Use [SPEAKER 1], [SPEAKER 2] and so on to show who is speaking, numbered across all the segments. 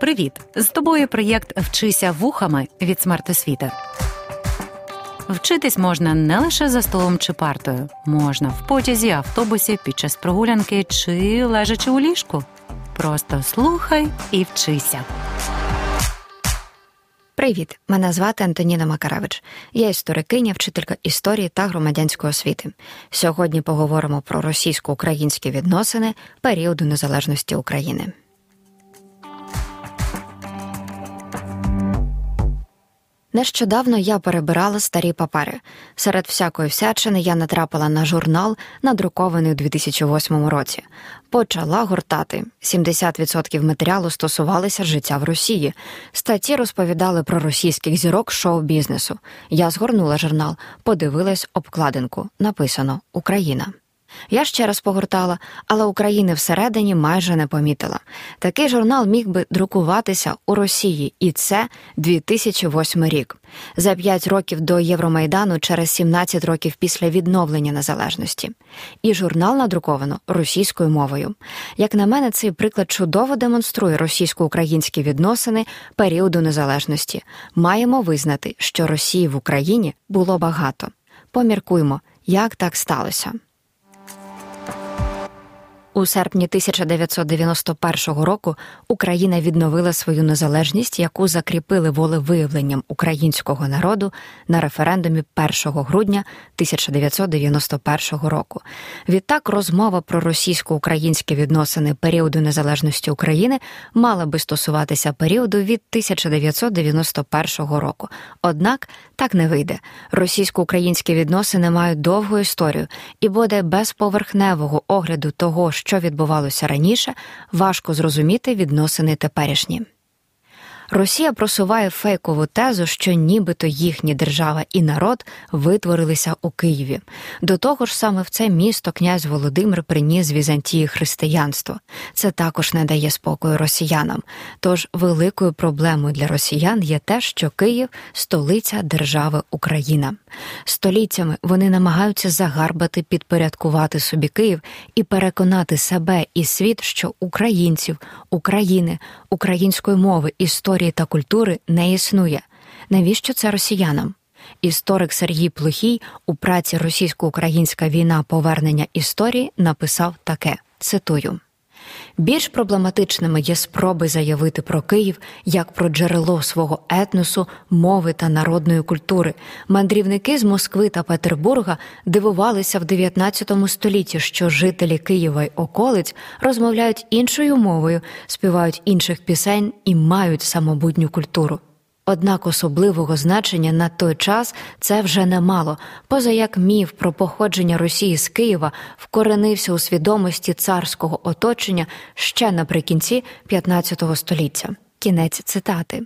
[SPEAKER 1] Привіт! З тобою проєкт Вчися вухами від смертосвіти. Вчитись можна не лише за столом чи партою, можна в потязі, автобусі, під час прогулянки чи лежачи у ліжку. Просто слухай і вчися.
[SPEAKER 2] Привіт, мене звати Антоніна Макаревич. Я історикиня, вчителька історії та громадянської освіти. Сьогодні поговоримо про російсько-українські відносини періоду незалежності України. Нещодавно я перебирала старі папери. Серед всякої всячини я натрапила на журнал, надрукований у 2008 році. Почала гуртати. 70% матеріалу стосувалися життя в Росії. Статті розповідали про російських зірок шоу-бізнесу. Я згорнула журнал, подивилась обкладинку. Написано Україна. Я ще раз погортала, але України всередині майже не помітила. Такий журнал міг би друкуватися у Росії, і це 2008 рік. За 5 років до Євромайдану, через 17 років після відновлення незалежності. І журнал надруковано російською мовою. Як на мене, цей приклад чудово демонструє російсько-українські відносини періоду незалежності. Маємо визнати, що Росії в Україні було багато. Поміркуймо, як так сталося. У серпні 1991 року Україна відновила свою незалежність, яку закріпили волевиявленням українського народу на референдумі 1 грудня 1991 року. Відтак розмова про російсько-українські відносини періоду незалежності України мала би стосуватися періоду від 1991 року. Однак так не вийде. Російсько-українські відносини мають довгу історію і буде без поверхневого огляду того, що відбувалося раніше, важко зрозуміти відносини теперішні. Росія просуває фейкову тезу, що нібито їхні держава і народ витворилися у Києві. До того ж, саме в це місто князь Володимир приніс Візантії християнство. Це також не дає спокою росіянам. Тож великою проблемою для росіян є те, що Київ столиця держави Україна. Століттями вони намагаються загарбати, підпорядкувати собі Київ і переконати себе і світ, що українців, України, української мови, історії історії та культури не існує. Навіщо це росіянам? Історик Сергій Плохій у праці Російсько-Українська війна повернення історії написав таке: цитую. Більш проблематичними є спроби заявити про Київ як про джерело свого етносу, мови та народної культури. Мандрівники з Москви та Петербурга дивувалися в 19 столітті, що жителі Києва й околиць розмовляють іншою мовою, співають інших пісень і мають самобутню культуру. Однак особливого значення на той час це вже не мало, поза як міф про походження Росії з Києва вкоренився у свідомості царського оточення ще наприкінці 15 століття. Кінець цитати.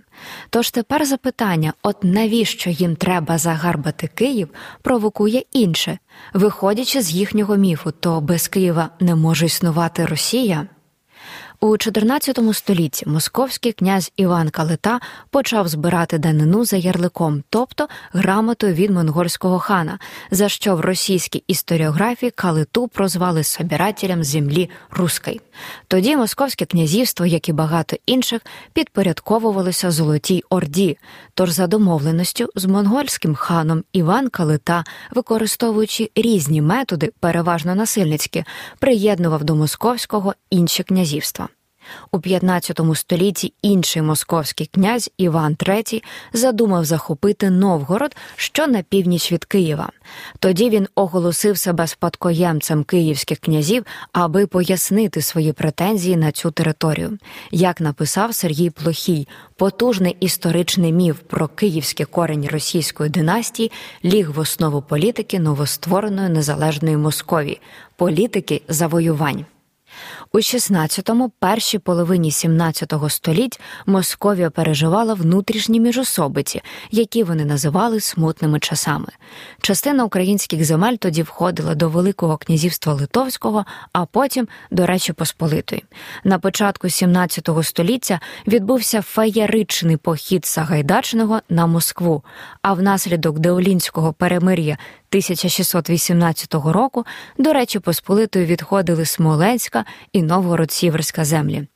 [SPEAKER 2] Тож тепер запитання: от навіщо їм треба загарбати Київ, провокує інше, виходячи з їхнього міфу, то без Києва не може існувати Росія. У 14 столітті московський князь Іван Калита почав збирати данину за ярликом, тобто грамотою від монгольського хана, за що в російській історіографії Калиту прозвали собирателем землі руської. Тоді московське князівство, як і багато інших, підпорядковувалося Золотій Орді. Тож за домовленістю з монгольським ханом Іван Калита, використовуючи різні методи, переважно насильницькі, приєднував до московського інші князівства. У 15 столітті інший московський князь Іван III задумав захопити Новгород, що на північ від Києва. Тоді він оголосив себе спадкоємцем київських князів, аби пояснити свої претензії на цю територію. Як написав Сергій Плохій, потужний історичний міф про київський корень російської династії ліг в основу політики новоствореної незалежної Московії, політики завоювань. У 16-му, першій половині 17 століть Московія переживала внутрішні міжособиці, які вони називали смутними часами. Частина українських земель тоді входила до Великого князівства Литовського, а потім до Речі Посполитої. На початку 17 століття відбувся феєричний похід Сагайдачного на Москву, а внаслідок Деолінського перемир'я 1618 року до Речі Посполитої відходили Смоленська і Новгород-Сіверська землі.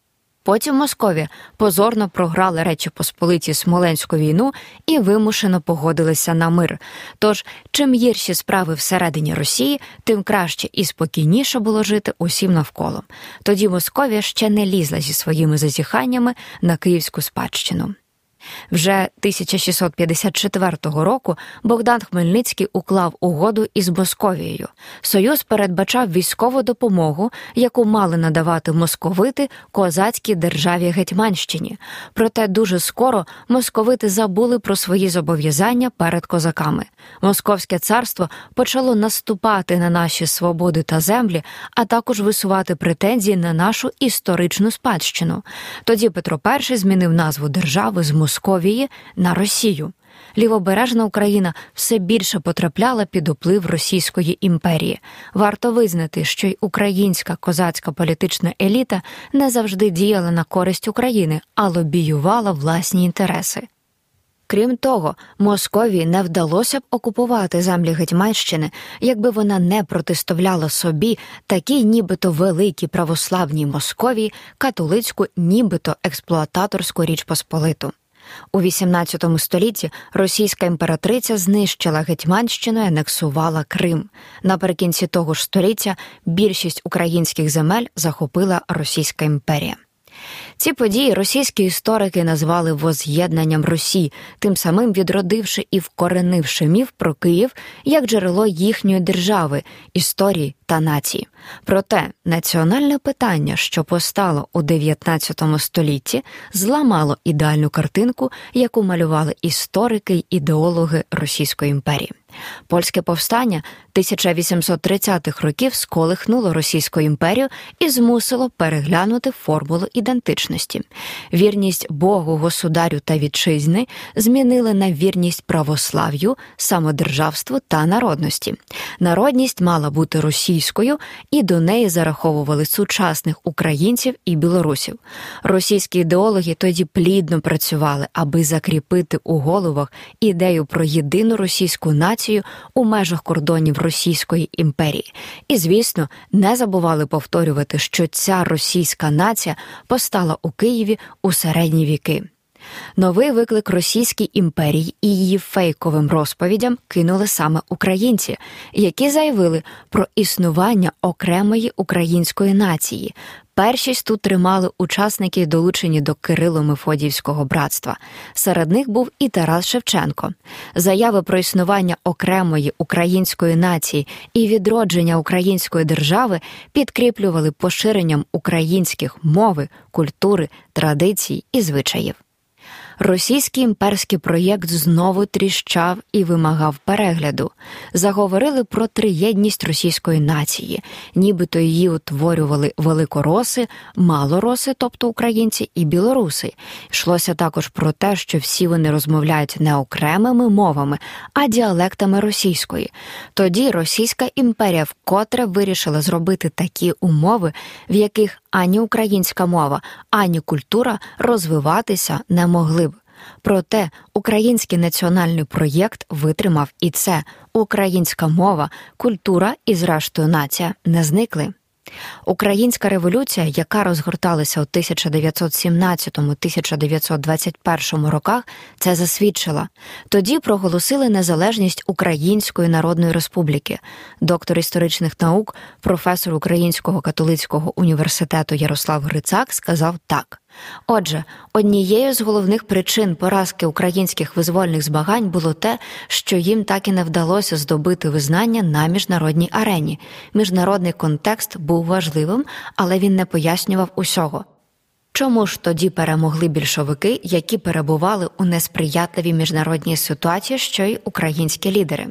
[SPEAKER 2] Потім Московія позорно програли Речі Посполиті Смоленську війну і вимушено погодилися на мир. Тож, чим гірші справи всередині Росії, тим краще і спокійніше було жити усім навколо. Тоді Московія ще не лізла зі своїми зазіханнями на київську спадщину. Вже 1654 року Богдан Хмельницький уклав угоду із Московією. Союз передбачав військову допомогу, яку мали надавати московити козацькій державі Гетьманщині. Проте дуже скоро московити забули про свої зобов'язання перед козаками. Московське царство почало наступати на наші свободи та землі, а також висувати претензії на нашу історичну спадщину. Тоді Петро І змінив назву держави з Московії Московії на Росію. Лівобережна Україна все більше потрапляла під уплив Російської імперії. Варто визнати, що й українська козацька політична еліта не завжди діяла на користь України, а лобіювала власні інтереси. Крім того, Московії не вдалося б окупувати землі Гетьманщини, якби вона не протиставляла собі такій, нібито великій православній Московії, католицьку, нібито експлуататорську річ Посполиту. У XVIII столітті російська імператриця знищила Гетьманщину і анексувала Крим. Наприкінці того ж століття більшість українських земель захопила Російська імперія. Ці події російські історики назвали воз'єднанням Росії, тим самим відродивши і вкоренивши міф про Київ як джерело їхньої держави, історії та нації. Проте національне питання, що постало у 19 столітті, зламало ідеальну картинку, яку малювали історики й ідеологи Російської імперії. Польське повстання 1830-х років сколихнуло Російську імперію і змусило переглянути формулу ідентичності. Вірність Богу, государю та вітчизни змінили на вірність православ'ю, самодержавству та народності. Народність мала бути російською, і до неї зараховували сучасних українців і білорусів. Російські ідеологи тоді плідно працювали, аби закріпити у головах ідею про єдину російську націю окупацію у межах кордонів Російської імперії, і, звісно, не забували повторювати, що ця російська нація постала у Києві у середні віки. Новий виклик Російській імперії і її фейковим розповідям кинули саме українці, які заявили про існування окремої української нації, Першість тут тримали учасники, долучені до Кирило-Мефодіївського братства. Серед них був і Тарас Шевченко. Заяви про існування окремої української нації і відродження української держави підкріплювали поширенням українських мови, культури, традицій і звичаїв. Російський імперський проєкт знову тріщав і вимагав перегляду. Заговорили про триєдність російської нації, нібито її утворювали великороси, малороси, тобто українці, і білоруси. Йшлося також про те, що всі вони розмовляють не окремими мовами, а діалектами російської. Тоді Російська імперія вкотре вирішила зробити такі умови, в яких ані українська мова, ані культура розвиватися не могли б. Проте український національний проєкт витримав і це українська мова, культура і, зрештою, нація не зникли. Українська революція, яка розгорталася у 1917-1921 роках, це засвідчила. Тоді проголосили незалежність Української Народної Республіки. Доктор історичних наук, професор Українського католицького університету Ярослав Грицак сказав так. Отже, однією з головних причин поразки українських визвольних змагань було те, що їм так і не вдалося здобити визнання на міжнародній арені. Міжнародний контекст був важливим, але він не пояснював усього. Чому ж тоді перемогли більшовики, які перебували у несприятливій міжнародній ситуації, що й українські лідери?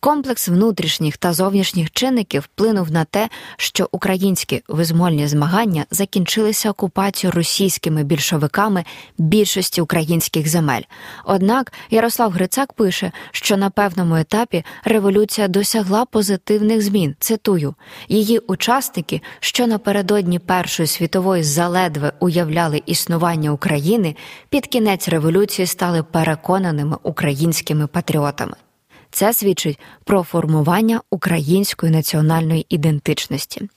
[SPEAKER 2] Комплекс внутрішніх та зовнішніх чинників вплинув на те, що українські визвольні змагання закінчилися окупацією російськими більшовиками більшості українських земель. Однак Ярослав Грицак пише, що на певному етапі революція досягла позитивних змін. Цитую її учасники, що напередодні Першої світової заледве уявляли існування України, під кінець революції стали переконаними українськими патріотами. Це свідчить про формування української національної ідентичності.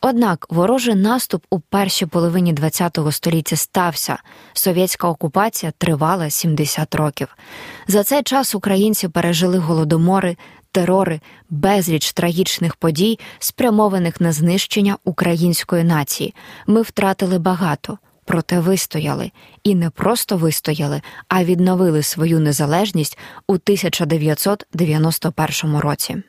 [SPEAKER 2] Однак ворожий наступ у першій половині ХХ століття стався. Совєтська окупація тривала 70 років. За цей час українці пережили голодомори, терори, безліч трагічних подій, спрямованих на знищення української нації. Ми втратили багато. Проте вистояли і не просто вистояли, а відновили свою незалежність у 1991 році.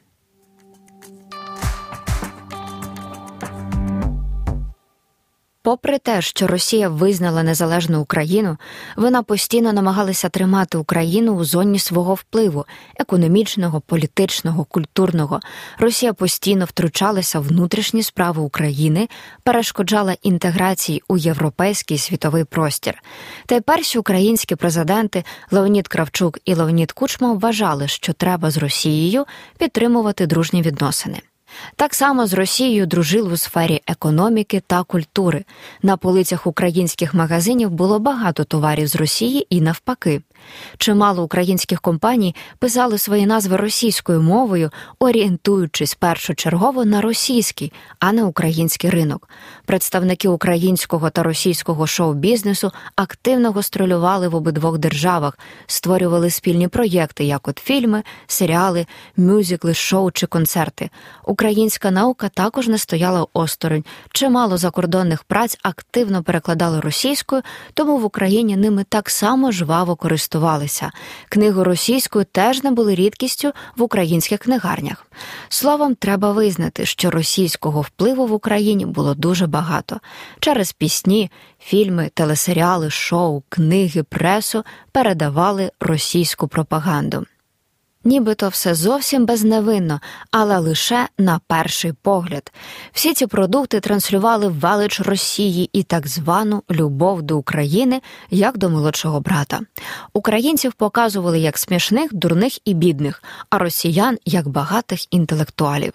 [SPEAKER 2] Попри те, що Росія визнала незалежну Україну, вона постійно намагалася тримати Україну у зоні свого впливу економічного, політичного, культурного. Росія постійно втручалася в внутрішні справи України, перешкоджала інтеграції у європейський світовий простір. Та й перші українські президенти Леонід Кравчук і Леонід Кучма вважали, що треба з Росією підтримувати дружні відносини. Так само з Росією дружили у сфері економіки та культури. На полицях українських магазинів було багато товарів з Росії і навпаки. Чимало українських компаній писали свої назви російською мовою, орієнтуючись першочергово на російський, а не український ринок. Представники українського та російського шоу-бізнесу активно гастролювали в обидвох державах, створювали спільні проєкти, як от фільми, серіали, мюзикли, шоу чи концерти. Українська наука також не стояла осторонь. Чимало закордонних праць активно перекладали російською, тому в Україні ними так само жваво користувалися. Книги російською теж не були рідкістю в українських книгарнях. Словом, треба визнати, що російського впливу в Україні було дуже багато. Через пісні, фільми, телесеріали, шоу, книги, пресу передавали російську пропаганду. Нібито все зовсім безневинно, але лише на перший погляд. Всі ці продукти транслювали велич Росії і так звану любов до України як до молодшого брата. Українців показували як смішних, дурних і бідних, а росіян як багатих інтелектуалів.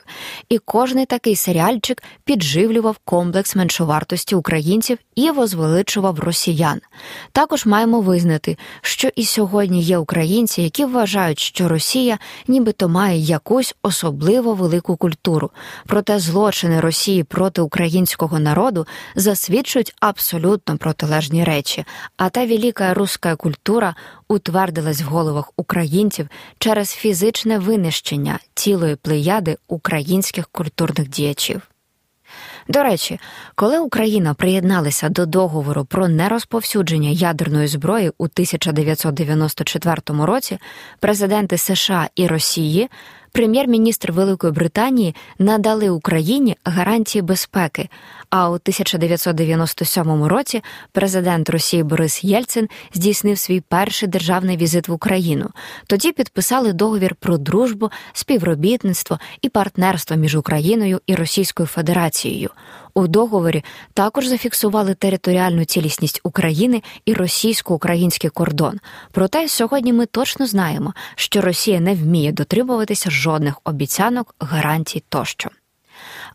[SPEAKER 2] І кожний такий серіальчик підживлював комплекс меншовартості українців і возвеличував росіян. Також маємо визнати, що і сьогодні є українці, які вважають, що Росія. Росія нібито має якусь особливо велику культуру, проте злочини Росії проти українського народу засвідчують абсолютно протилежні речі, а та велика руська культура утвердилась в головах українців через фізичне винищення цілої плеяди українських культурних діячів. До речі, коли Україна приєдналася до договору про нерозповсюдження ядерної зброї у 1994 році, президенти США і Росії прем'єр-міністр Великої Британії надали Україні гарантії безпеки. А у 1997 році президент Росії Борис Єльцин здійснив свій перший державний візит в Україну. Тоді підписали договір про дружбу, співробітництво і партнерство між Україною і Російською Федерацією. У договорі також зафіксували територіальну цілісність України і російсько-український кордон. Проте сьогодні ми точно знаємо, що Росія не вміє дотримуватися жодних обіцянок, гарантій тощо.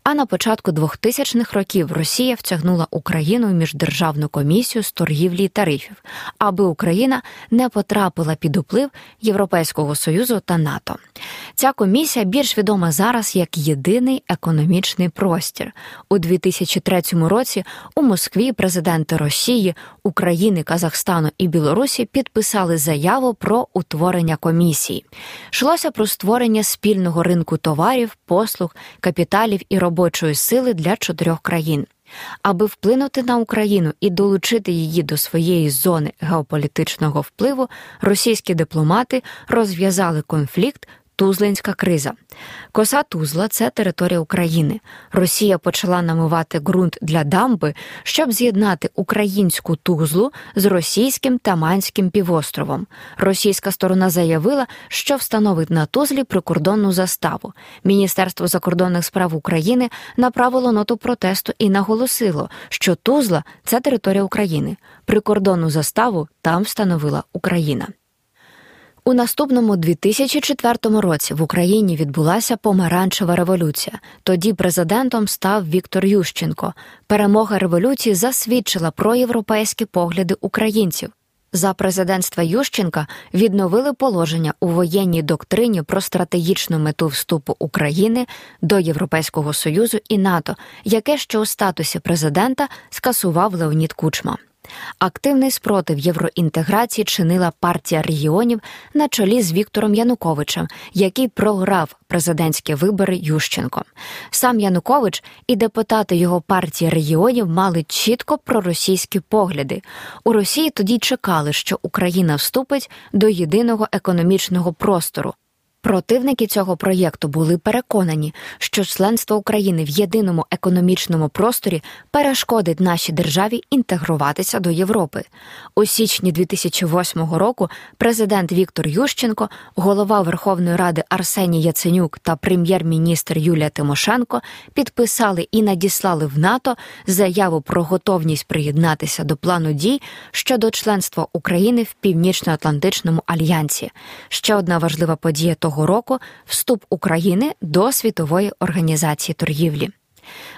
[SPEAKER 2] А на початку 2000-х років Росія втягнула Україну в міждержавну комісію з торгівлі і тарифів, аби Україна не потрапила під уплив Європейського союзу та НАТО. Ця комісія більш відома зараз як єдиний економічний простір. У 2003 році у Москві президенти Росії, України, Казахстану і Білорусі підписали заяву про утворення комісії. Йшлося про створення спільного ринку товарів, послуг, капіталів і робочої сили для чотирьох країн. Аби вплинути на Україну і долучити її до своєї зони геополітичного впливу, російські дипломати розв'язали конфлікт Тузлинська криза. Коса Тузла це територія України. Росія почала намивати ґрунт для дамби, щоб з'єднати українську тузлу з російським Таманським півостровом. Російська сторона заявила, що встановить на тузлі прикордонну заставу. Міністерство закордонних справ України направило ноту протесту і наголосило, що Тузла це територія України. Прикордонну заставу там встановила Україна. У наступному 2004 році в Україні відбулася помаранчева революція. Тоді президентом став Віктор Ющенко. Перемога революції засвідчила про європейські погляди українців. За президентства Ющенка відновили положення у воєнній доктрині про стратегічну мету вступу України до Європейського союзу і НАТО, яке ще у статусі президента скасував Леонід Кучма. Активний спротив євроінтеграції чинила партія регіонів на чолі з Віктором Януковичем, який програв президентські вибори Ющенко. Сам Янукович і депутати його партії регіонів мали чітко проросійські погляди. У Росії тоді чекали, що Україна вступить до єдиного економічного простору. Противники цього проєкту були переконані, що членство України в єдиному економічному просторі перешкодить нашій державі інтегруватися до Європи. У січні 2008 року президент Віктор Ющенко, голова Верховної Ради Арсеній Яценюк та прем'єр-міністр Юлія Тимошенко підписали і надіслали в НАТО заяву про готовність приєднатися до плану дій щодо членства України в Північно-Атлантичному альянсі. Ще одна важлива подія того року вступ України до світової організації торгівлі.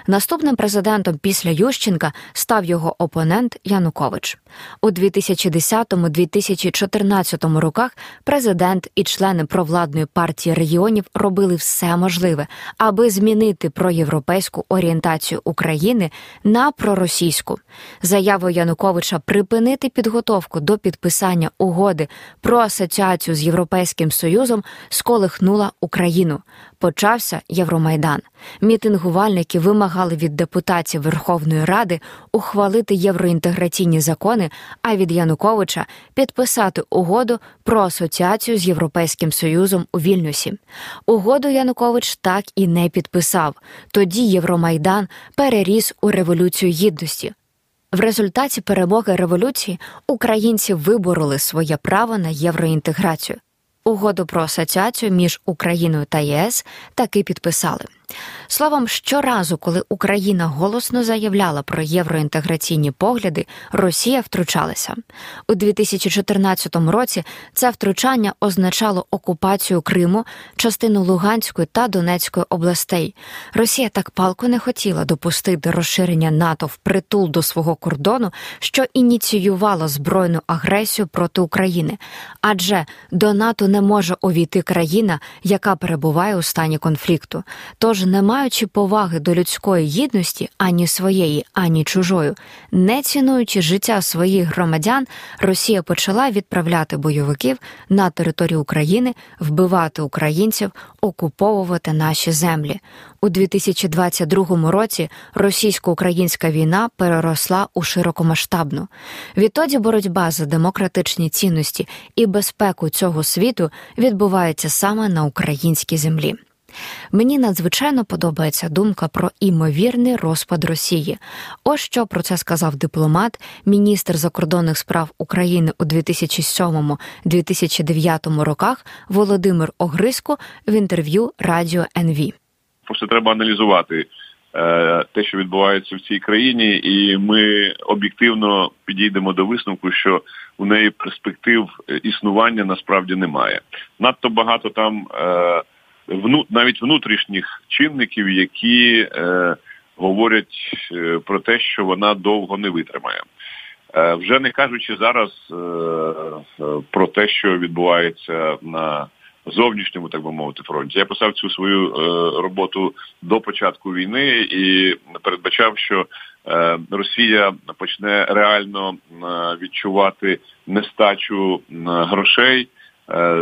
[SPEAKER 2] Наступним президентом після Ющенка став його опонент Янукович. У 2010-2014 роках президент і члени провладної партії регіонів робили все можливе, аби змінити проєвропейську орієнтацію України на проросійську. Заяву Януковича припинити підготовку до підписання угоди про асоціацію з Європейським Союзом сколихнула Україну. Почався Євромайдан. Мітингувальники вимагали від депутатів Верховної Ради ухвалити євроінтеграційні закони, а від Януковича підписати угоду про асоціацію з Європейським Союзом у Вільнюсі. Угоду Янукович так і не підписав. Тоді Євромайдан переріс у революцію гідності. В результаті перемоги революції українці вибороли своє право на євроінтеграцію. Угоду про асоціацію між Україною та ЄС таки підписали. Словом, щоразу, коли Україна голосно заявляла про євроінтеграційні погляди, Росія втручалася у 2014 році. Це втручання означало окупацію Криму, частину Луганської та Донецької областей. Росія так палко не хотіла допустити розширення НАТО в притул до свого кордону, що ініціювало збройну агресію проти України, адже до НАТО не може увійти країна, яка перебуває у стані конфлікту. Тож Тож, не маючи поваги до людської гідності ані своєї, ані чужою, не цінуючи життя своїх громадян, Росія почала відправляти бойовиків на територію України, вбивати українців, окуповувати наші землі. У 2022 році російсько-українська війна переросла у широкомасштабну. Відтоді боротьба за демократичні цінності і безпеку цього світу відбувається саме на українській землі. Мені надзвичайно подобається думка про імовірний розпад Росії. Ось що про це сказав дипломат, міністр закордонних справ України у 2007-2009 роках Володимир Огриско в інтерв'ю Радіо НВ.
[SPEAKER 3] Просто треба аналізувати е, те, що відбувається в цій країні, і ми об'єктивно підійдемо до висновку, що у неї перспектив існування насправді немає. Надто багато там. Е, вну, навіть внутрішніх чинників, які е, говорять е, про те, що вона довго не витримає. Е, вже не кажучи зараз е, е, про те, що відбувається на зовнішньому, так би мовити, фронті. Я писав цю свою е, роботу до початку війни і передбачав, що е, Росія почне реально відчувати нестачу грошей.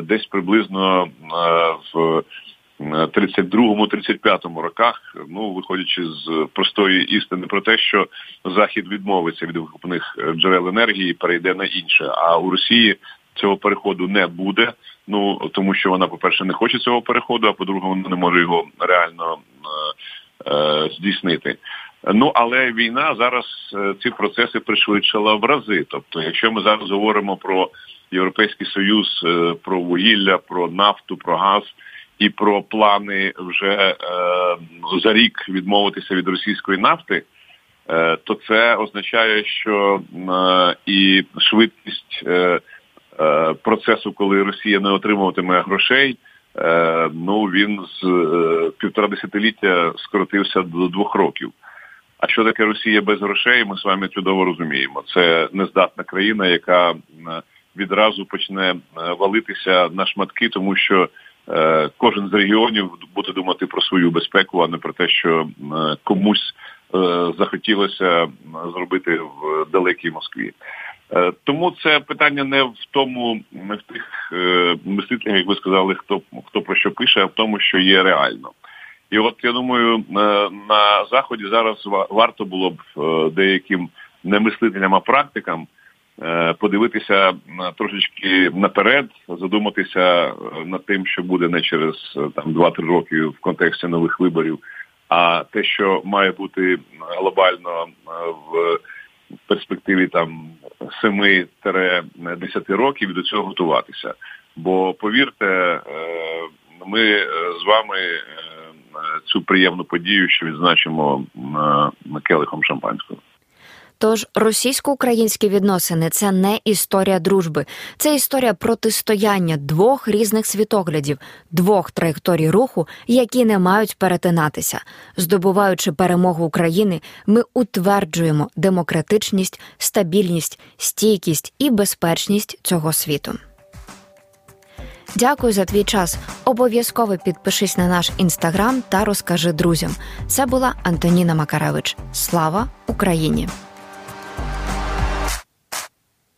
[SPEAKER 3] Десь приблизно в 32-35 роках, ну виходячи з простої істини про те, що захід відмовиться від викупних е, джерел енергії, перейде на інше. А у Росії цього переходу не буде. Ну тому, що вона, по перше, не хоче цього переходу, а по-друге, вона не може його реально е, е, здійснити. Ну але війна зараз е, ці процеси пришвидшила в рази. Тобто, якщо ми зараз говоримо про європейський союз, е, про вугілля, про нафту, про газ і про плани вже е, за рік відмовитися від російської нафти, е, то це означає, що е, і швидкість процесу, коли Росія не отримуватиме грошей, ну він з півтора десятиліття скоротився до двох років. А що таке Росія без грошей? Ми з вами чудово розуміємо. Це нездатна країна, яка відразу почне валитися на шматки, тому що кожен з регіонів буде думати про свою безпеку, а не про те, що комусь захотілося зробити в далекій Москві. Тому це питання не в тому, не в тих мислителях, як ви сказали, хто хто про що пише, а в тому, що є реально. І от я думаю, е, на заході зараз варто було б е, деяким не мислителям, а практикам е, подивитися трошечки наперед, задуматися над тим, що буде не через там 2-3 роки в контексті нових виборів, а те, що має бути глобально в перспективі там 7-10 років, і до цього готуватися. Бо повірте, ми з вами цю приємну подію, що відзначимо келихом шампанського.
[SPEAKER 2] Тож російсько-українські відносини це не історія дружби, це історія протистояння двох різних світоглядів, двох траєкторій руху, які не мають перетинатися. Здобуваючи перемогу України, ми утверджуємо демократичність, стабільність, стійкість і безпечність цього світу. Дякую за твій час. Обов'язково підпишись на наш інстаграм та розкажи друзям. Це була Антоніна Макаревич. Слава Україні!